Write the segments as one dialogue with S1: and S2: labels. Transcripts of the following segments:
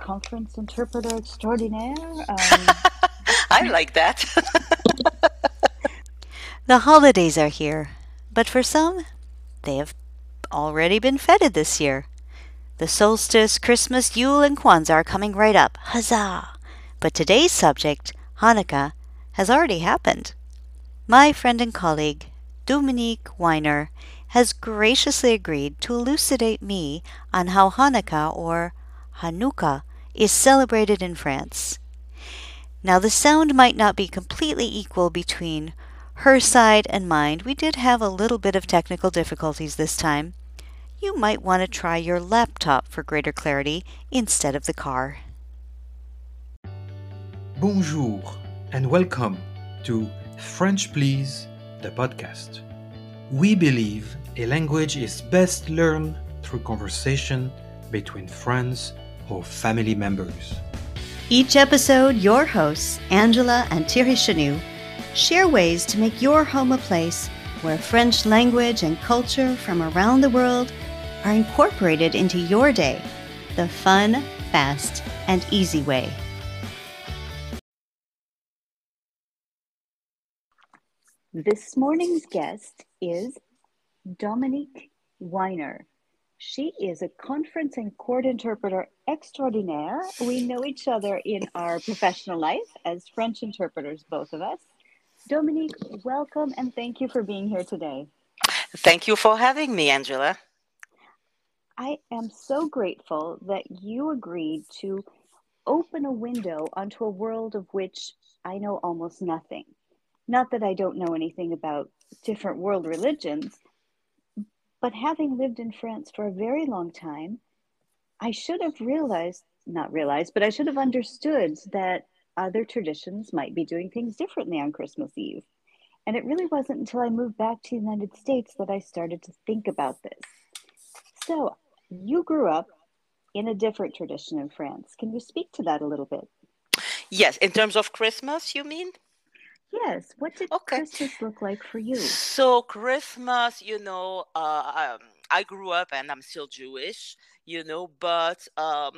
S1: conference interpreter extraordinaire. Um,
S2: I like that.
S3: the holidays are here, but for some, they have already been feted this year. The solstice, Christmas, Yule, and Kwanzaa are coming right up. Huzzah! But today's subject, Hanukkah, has already happened. My friend and colleague, Dominique Weiner, has graciously agreed to elucidate me on how Hanukkah or Hanukkah is celebrated in France. Now, the sound might not be completely equal between her side and mine. We did have a little bit of technical difficulties this time. You might want to try your laptop for greater clarity instead of the car.
S4: Bonjour and welcome to French Please, the podcast. We believe a language is best learned through conversation between friends or family members.
S3: Each episode, your hosts, Angela and Thierry Chenu, share ways to make your home a place where French language and culture from around the world are incorporated into your day the fun, fast, and easy way.
S1: this morning's guest is Dominique Weiner. She is a conference and court interpreter extraordinaire. We know each other in our professional life as French interpreters, both of us. Dominique, welcome and thank you for being here today.
S2: Thank you for having me, Angela.
S1: I am so grateful that you agreed to open a window onto a world of which I know almost nothing. Not that I don't know anything about different world religions, but having lived in France for a very long time, I should have realized, not realized, but I should have understood that other traditions might be doing things differently on Christmas Eve. And it really wasn't until I moved back to the United States that I started to think about this. So, you grew up in a different tradition in France. Can you speak to that a little bit?
S2: Yes, in terms of Christmas, you mean?
S1: Yes. What did okay. Christmas look like for you?
S2: So Christmas, you know, uh, um, I grew up and I'm still Jewish, you know, but um,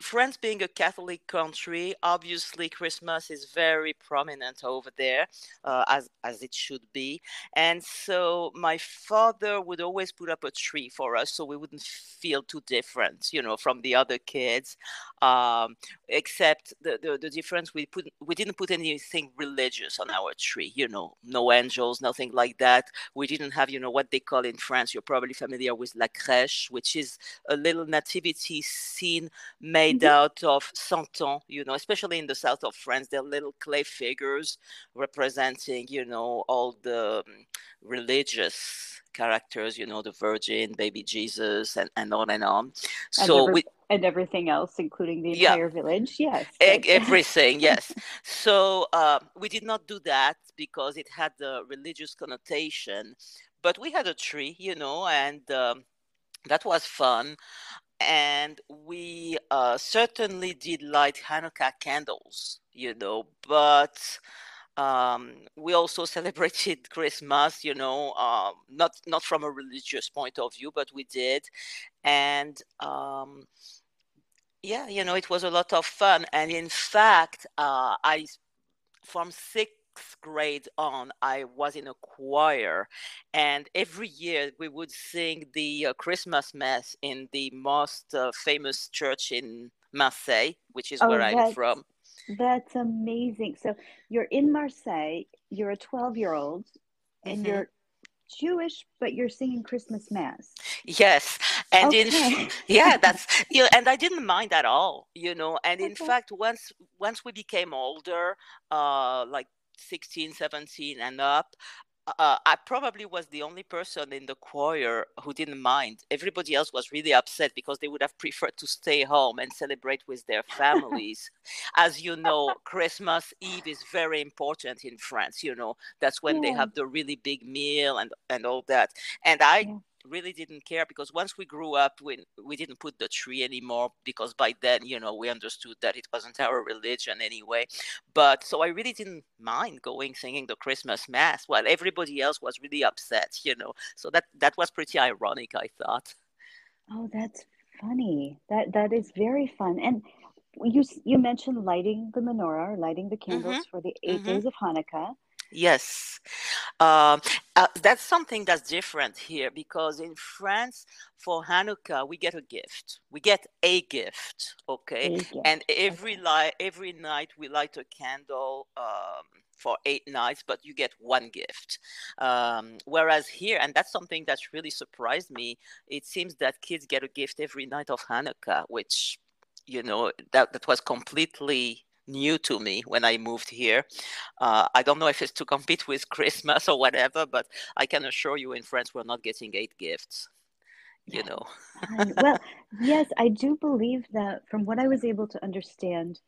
S2: France being a Catholic country, obviously Christmas is very prominent over there, uh, as as it should be. And so my father would always put up a tree for us, so we wouldn't feel too different, you know, from the other kids. Um, except the, the the difference we put we didn't put anything religious on our tree, you know, no angels, nothing like that. We didn't have, you know, what they call in France. You're probably familiar with la crèche, which is a little nativity scene made made mm-hmm. out of santon, you know, especially in the south of France. They're little clay figures representing, you know, all the um, religious characters, you know, the Virgin, baby Jesus, and, and on and on.
S1: So and every, we and everything else, including the entire yeah, village. Yes,
S2: everything. yes. So uh, we did not do that because it had the religious connotation, but we had a tree, you know, and. Um, that was fun and we uh, certainly did light Hanukkah candles, you know, but um, we also celebrated Christmas, you know, uh, not not from a religious point of view, but we did, and um, yeah, you know, it was a lot of fun. And in fact, uh, I from six grade on, I was in a choir, and every year we would sing the uh, Christmas Mass in the most uh, famous church in Marseille, which is oh, where I'm from.
S1: That's amazing. So you're in Marseille, you're a 12 year old, and mm-hmm. you're Jewish, but you're singing Christmas Mass.
S2: Yes, and okay. in yeah, that's you know, and I didn't mind at all, you know. And okay. in fact, once once we became older, uh, like 16, 17 and up, uh, I probably was the only person in the choir who didn't mind. Everybody else was really upset because they would have preferred to stay home and celebrate with their families. As you know, Christmas Eve is very important in France. You know, that's when yeah. they have the really big meal and and all that. And I yeah really didn't care because once we grew up we, we didn't put the tree anymore because by then you know we understood that it wasn't our religion anyway but so i really didn't mind going singing the christmas mass while everybody else was really upset you know so that that was pretty ironic i thought
S1: oh that's funny. That that is very fun. And you you mentioned lighting the menorah, lighting the candles
S2: Mhm.
S1: for the 8
S2: Mhm.
S1: days of Hanukkah.
S2: Yes, um, uh, that's something that's different here because in France, for Hanukkah, we get a gift. We get a gift, okay? And every light, every night we light a candle um, for eight nights, but you get one gift. Um, whereas here, and that's something that's really surprised me. It seems that kids get a gift every night of Hanukkah, which you know that that was completely new to me when I moved here. Uh, I don't know if it's to compete with Christmas or whatever, but I can assure you in France we're not getting eight gifts. You
S1: That's
S2: know.
S1: Well, yes, I do believe that from what I was able to understand,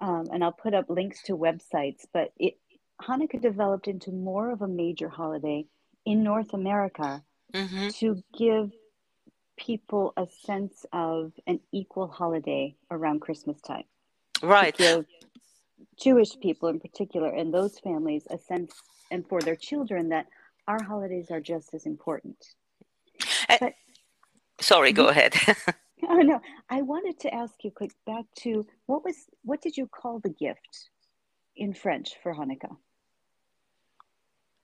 S1: um, and I'll put up links to websites, but it Hanukkah developed into more of a major holiday in North America
S2: hmm
S1: to give people a sense of an equal holiday around Christmas time,
S2: Right.
S1: Jewish people in particular and those families a sense, and for their children, that our holidays are just as important.
S2: Eh,
S1: But
S2: sorry, go
S1: Mhm.
S2: ahead.
S1: Oh no, I wanted to ask you quick back to what was what did you call the gift in French for Hanukkah?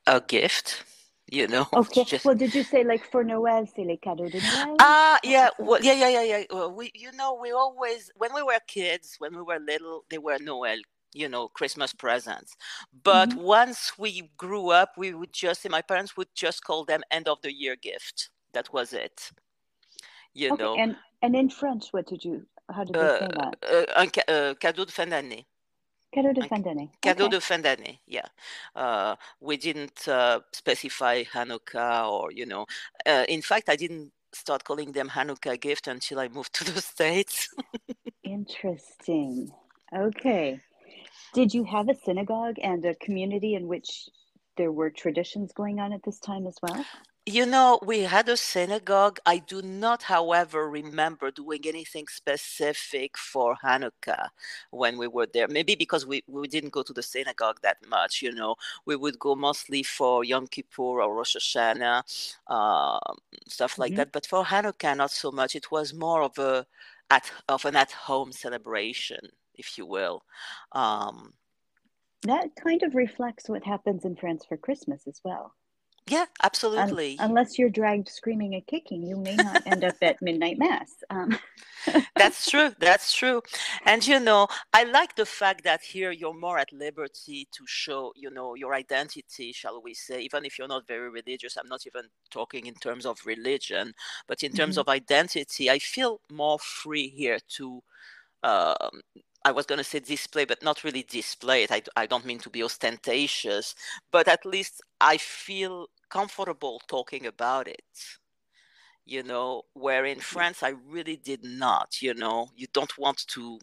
S2: a gift, you know.
S1: Okay,
S2: Just
S1: well, did you say like for Noël, c'est les cadeaux de Noël?
S2: Ah,
S1: What
S2: yeah, well, yeah, yeah, yeah, yeah. Well, we, you know, we always, when we were kids, when we were little, they were Noel, you know, Christmas presents. But
S1: Mhm.
S2: once we grew up, we would just, my parents would just call them end of the year gift. That was it, you
S1: Okay,
S2: know.
S1: and and in French, what did you how did they
S2: Uh,
S1: say that?
S2: uh, un uh, cadeau de fin d'année.
S1: Cadeau de
S2: Un
S1: fin d'année.
S2: cadeau
S1: Okay.
S2: de fin d'année, yeah. Uh, we didn't uh, specify Hanukkah or, you know. Uh, in fact, I didn't start calling them Hanukkah gift until I moved to the States.
S1: Interesting. Okay. Did you have a synagogue and a community in which there were traditions going on at this time as well?
S2: You know, we had a synagogue. I do not, however, remember doing anything specific for Hanukkah when we were there. Maybe because we, we didn't go to the synagogue that much, you know. We would go mostly for Yom Kippur or Rosh Hashanah, um, stuff like
S1: Mhm.
S2: that. But for Hanukkah, not so much. It was more of a at of an at home celebration, if you will. Um,
S1: That kind of reflects what happens in France for Christmas as well.
S2: Yeah, absolutely.
S1: unless you're dragged screaming and kicking, you may not end up at midnight mass. Um,
S2: That's true. That's true. And you know, I like the fact that here you're more at liberty to show, you know, your identity, shall we say, even if you're not very religious. I'm not even talking in terms of religion, but in terms
S1: mhm.
S2: of identity, I feel more free here to um, I was going to say display, but not really display it. I, I don't mean to be ostentatious, but at least I feel comfortable talking about it. You know, where in mm-hmm. France, I really did not. You know, you don't want to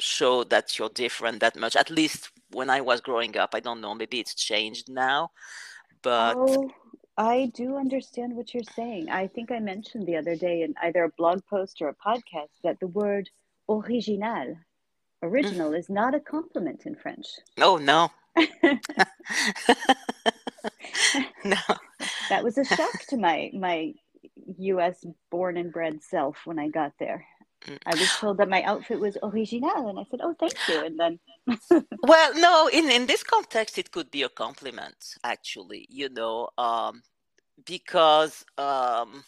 S2: show that you're different that much. At least when I was growing up, I don't know, maybe it's changed now, but
S1: Oh, I do understand what you're saying. I think I mentioned the other day in either a blog post or a podcast that the word original, original, is not a compliment in French.
S2: oh no, no.
S1: That was a shock to my my US born and bred self when I got there.
S2: Mm.
S1: I was told that my outfit was original, and I said, "Oh, thank you." And then,
S2: Well, no, in, in this context, it could be a compliment, actually, you know, um, because, um,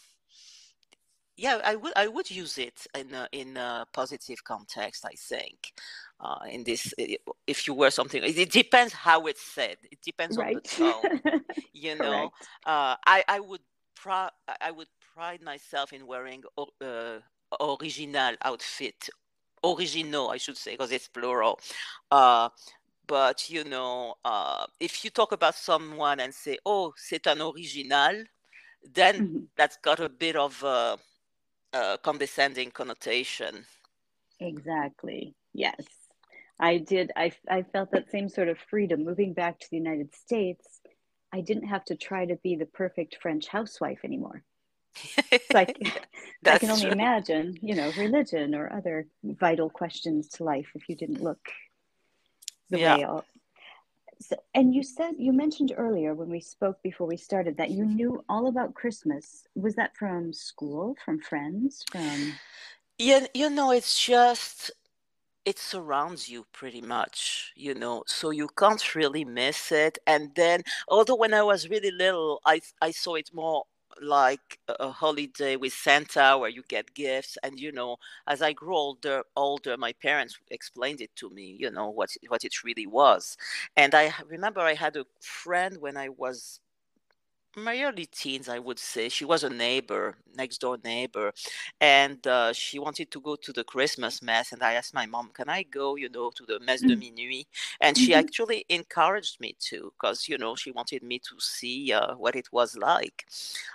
S2: yeah, I would I would use it in a, in a positive context, I think. Uh, in this, if you wear something, it, depends how it's said. It depends on the tone, you know. Uh, I I would I would pride myself in wearing uh, original outfit, original, I should say, because it's plural. Uh, but you know, uh, if you talk about someone and say, "Oh, c'est un original," then
S1: Mhm.
S2: that's got a bit of a, a condescending connotation.
S1: Exactly. Yes. I did. I, I felt that same sort of freedom moving back to the United States. I didn't have to try to be the perfect French housewife anymore. C- I can only
S2: true.
S1: imagine, you know, religion or other vital questions to life if you didn't look the
S2: Yeah.
S1: way all. So, and you said you mentioned earlier when we spoke before we started that you knew all about Christmas. Was that from school, from friends, from?
S2: Yeah, you know, it's just it surrounds you pretty much, you know, so you can't really miss it. And then, although when I was really little, I I saw it more like a holiday with Santa where you get gifts and you know as I grew older older my parents explained it to me you know what what it really was. And I remember I had a friend when I was my early teens, I would say. She was a neighbor, next door neighbor, and uh, she wanted to go to the Christmas mass. And I asked my mom, "Can I go, you know, to the messe de mm. minuit?" And she mm-hmm. actually encouraged me to, because you know she wanted me to see uh, what it was like.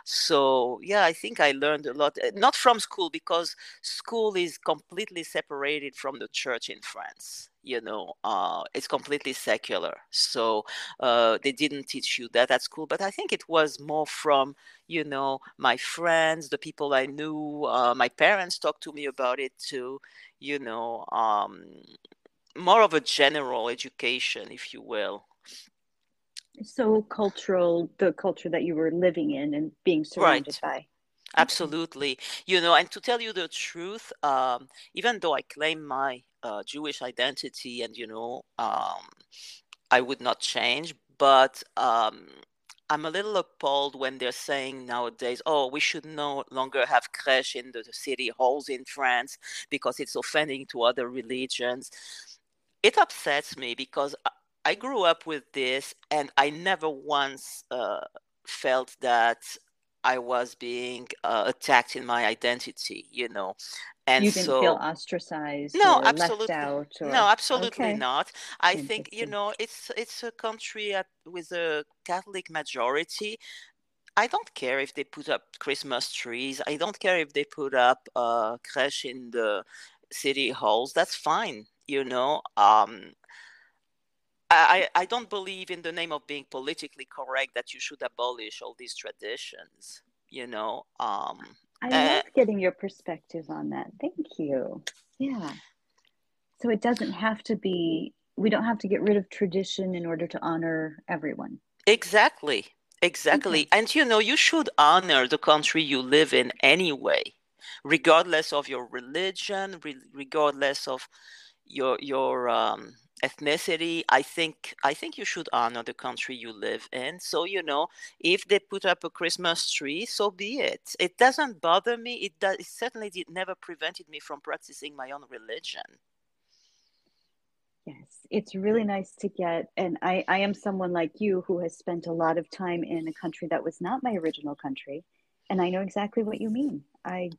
S2: So yeah, I think I learned a lot, eh, not from school because school is completely separated from the church in France you know uh, it's completely secular. So uh, they didn't teach you that at school but i think it was more from you know my friends the people i knew uh, my parents talked to me about it too you know um, more of a general education if you will.
S1: So cultural the culture that you were living in and being surrounded right. by.
S2: Absolutely. You know and to tell you the truth um, even though i claim my uh, Jewish identity, and you know, um, I would not change. But um, I'm a little appalled when they're saying nowadays, "Oh, we should no longer have creche in the city halls in France because it's offending to other religions." It upsets me because I grew up with this, and I never once uh, felt that I was being uh, attacked in my identity, you know.
S1: And you didn't so, feel ostracized no, absolutely, out,
S2: or, no, absolutely okay. not. I think you know it's it's a country at, with a Catholic majority. I don't care if they put up Christmas trees. I don't care if they put up a uh, creche in the city halls. That's fine, you know. Um, I, I don't believe in the name of being politically correct that you should abolish all these traditions you know um
S1: i love uh, getting your perspective on that. Thank you. Yeah. So it doesn't have to be we don't have to get rid of tradition in order to honor everyone.
S2: Exactly. Exactly. Okay. and you know you should honor the country you live in anyway regardless of your religion re- regardless of your your um ethnicity i think i think you should honor the country you live in. So you know if they put up a christmas tree so be it. It doesn't bother me. It does it certainly did never prevented me from practicing my own religion.
S1: Yes it's really mm. nice to get and i i am someone like you who has spent a lot of time in a country that was not my original country and i know exactly what you mean. I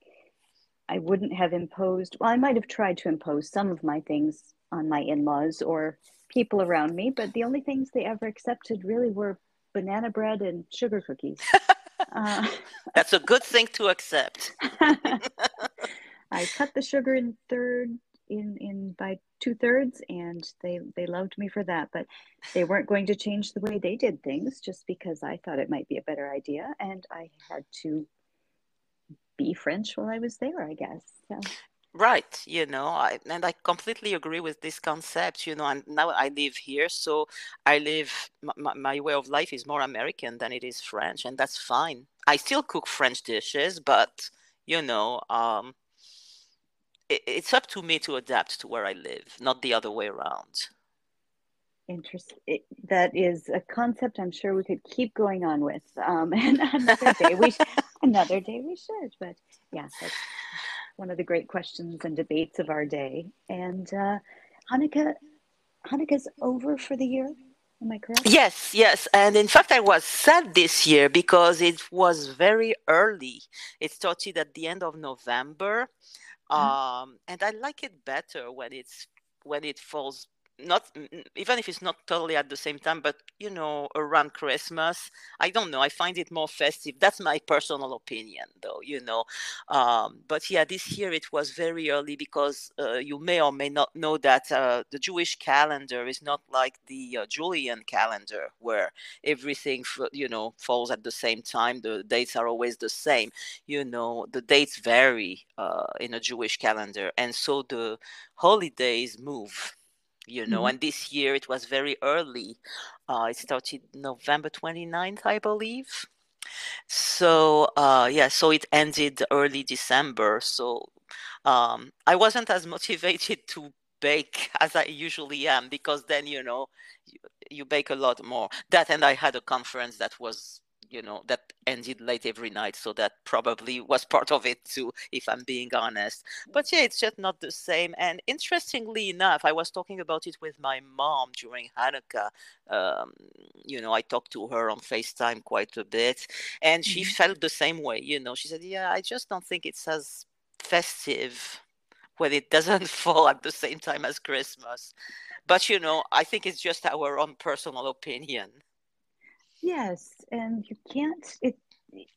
S1: i wouldn't have imposed well i might have tried to impose some of my things on my in-laws or people around me but the only things they ever accepted really were banana bread and sugar cookies.
S2: Uh, that's a good thing to accept.
S1: I cut the sugar in third in in by two thirds and they they loved me for that but they weren't going to change the way they did things just because i thought it might be a better idea and i had to be french while i was there i guess so
S2: Right, you know, I, and I completely agree with this concept, you know, and now I live here, so I live, my, my way of life is more American than it is French, and that's fine. I still cook French dishes, but, you know, um, it, it's up to me to adapt to where I live, not the other way around.
S1: Interesting. That is a concept I'm sure we could keep going on with. Um, and another day we, sh- another day we should, but yeah, one of the great questions and debates of our day. And uh, Hanukkah, Hanukkah's over for the year. Am I correct?
S2: Yes, yes. And in fact, I was sad this year because it was very early. It started at the end of November. Mm-hmm. Um, and I like it better when it's when it falls not even if it's not totally at the same time but you know around christmas i don't know i find it more festive. That's my personal opinion though you know. Um, but yeah this year it was very early because uh, you may or may not know that uh, the jewish calendar is not like the uh, julian calendar where everything you know falls at the same time. The dates are always the same. You know the dates vary uh, in a jewish calendar and so the holidays move you know
S1: Mhm.
S2: and this year it was very early. Uh, it started november 29th i believe. So uh, yeah so it ended early december. So um, i wasn't as motivated to bake as i usually am because then you know you, you bake a lot more. That and i had a conference that was you know that ended late every night so that probably was part of it too if i'm being honest. But yeah it's just not the same and interestingly enough i was talking about it with my mom during hanukkah. Um, you know i talked to her on facetime quite a bit and she
S1: Mhm.
S2: felt the same way you know. She said yeah i just don't think it's as festive when it doesn't fall at the same time as christmas. But you know i think it's just our own personal opinion
S1: Yes, and you can't it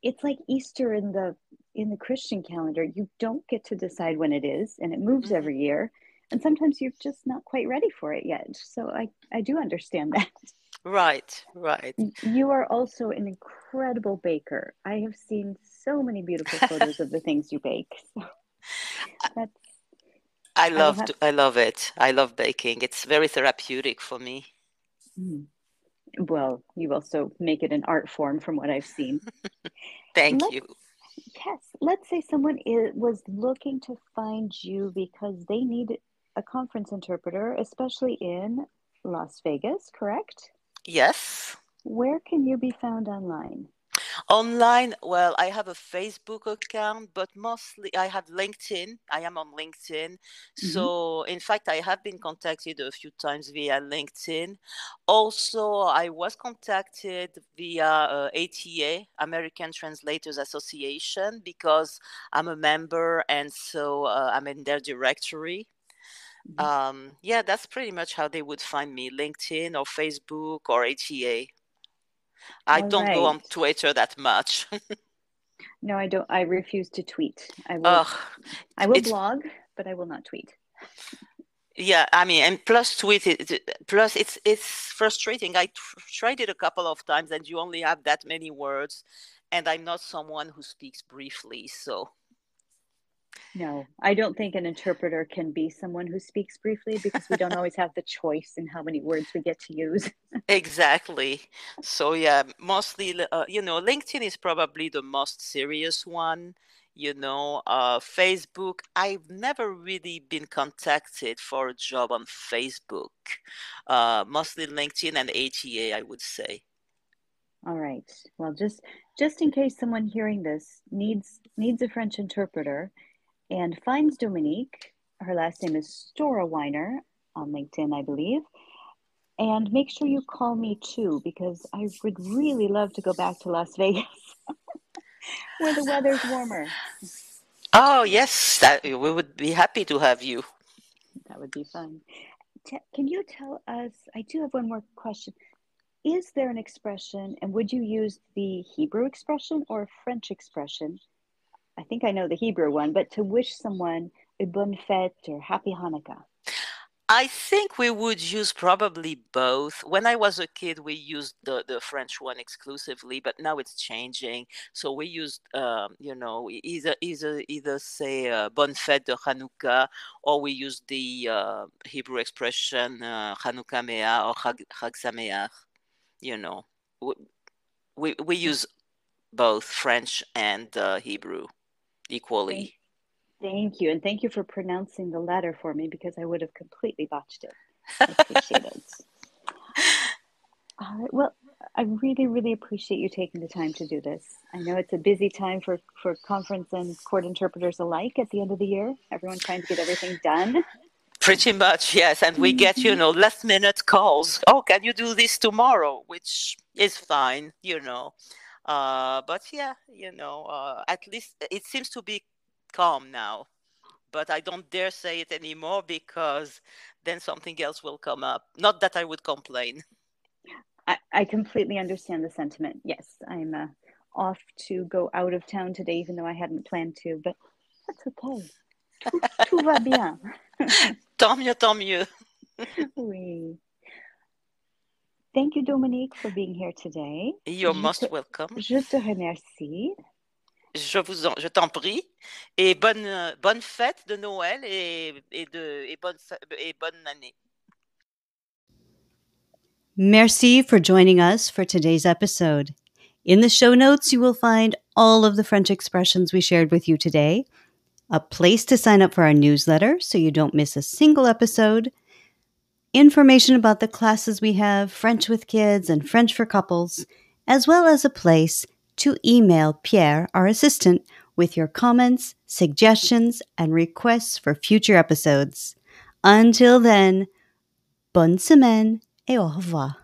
S1: it's like Easter in the in the Christian calendar. You don't get to decide when it is, and it moves
S2: Mhm.
S1: every year. And sometimes you're just not quite ready for it yet. So I I do understand that.
S2: right right
S1: You are also an incredible baker. I have seen so many beautiful photos of the things you bake. So that's
S2: I love
S1: have-
S2: I love it. I love baking. It's very therapeutic for me.
S1: mm. Well, you also make it an art form from what I've seen.
S2: Thank
S1: Let's-
S2: you.
S1: Yes, let's say someone i was looking to find you because they need a conference interpreter, especially in Las Vegas, correct?
S2: Yes.
S1: Where can you be found online?
S2: Online, well, I have a Facebook account, but mostly I have LinkedIn. I am on LinkedIn. So, in fact, I have been contacted a few times via LinkedIn. Also, I was contacted via uh, ATA, American Translators Association, because I'm a member and so uh, I'm in their directory.
S1: Mhm.
S2: Um, yeah, that's pretty much how they would find me LinkedIn or Facebook or ATA. I
S1: All
S2: don't go on. Twitter that much.
S1: No, I don't. I refuse to tweet. I will. I will blog, but I will not tweet.
S2: yeah, I mean, and plus tweet it, it- plus it's it's frustrating. I tr- tried it a couple of times, and you only have that many words, and I'm not someone who speaks briefly, so
S1: No, I don't think an interpreter can be someone who speaks briefly because we don't always have the choice in how many words we get to use.
S2: exactly. So yeah, mostly, uh, you know, LinkedIn is probably the most serious one. You know, uh, Facebook. I've never really been contacted for a job on Facebook. Uh, mostly LinkedIn and ATA, I would say.
S1: All right. Well, just just in case someone hearing this needs needs a French interpreter and finds Dominique, her last name is Stora Weiner on LinkedIn, I believe. And make sure you call me too, because I would really love to go back to Las Vegas where the weather's warmer.
S2: Oh yes, that, we would be happy to have you.
S1: That would be fun. Can you tell us? I do have one more question. Is there an expression, and would you use the Hebrew expression or a French expression? I think I know the Hebrew one, but to wish someone a bonne fête or happy Hanukkah.
S2: I think we would use probably both. When I was a kid, we used the, the French one exclusively, but now it's changing. So we used, um, you know, either either either say uh, Fête de Hanukkah, or we use the uh, Hebrew expression uh, Hanukkah Meah or Chag, Chag Sameach. You know, we, we we use both French and uh, Hebrew equally.
S1: Thank you, and thank you for pronouncing the latter for me because I would have completely botched it. I appreciate it. All right. Well, I really, really appreciate you taking the time to do this. I know it's a busy time for, for conference and court interpreters alike at the end of the year. Everyone trying to get everything done.
S2: Pretty much, yes. And we get, you know, mm-hmm. last minute calls. Oh, can you do this tomorrow? Which is fine, you know. Uh, but yeah, you know, uh, at least it seems to be calm now. But I don't dare say it anymore because then something else will come up. Not that I would complain.
S1: I, I completely understand the sentiment. Yes, I'm uh, off to go out of town today, even though I hadn't planned to, but that's okay. Tout, tout va bien.
S2: Tant mieux, tant mieux.
S1: Oui. Thank you, Dominique, for being here today.
S2: You're
S1: Je
S2: most
S1: te-
S2: welcome.
S1: Je te remercie.
S2: Je vous en, je t'en prie. Et bonne, bonne fête de Noël et, et, de, et, bonne, et bonne année.
S3: Merci for joining us for today's episode. In the show notes, you will find all of the French expressions we shared with you today, a place to sign up for our newsletter so you don't miss a single episode, information about the classes we have French with kids and French for couples, as well as a place to email Pierre, our assistant, with your comments, suggestions, and requests for future episodes. Until then, bonne semaine et au revoir.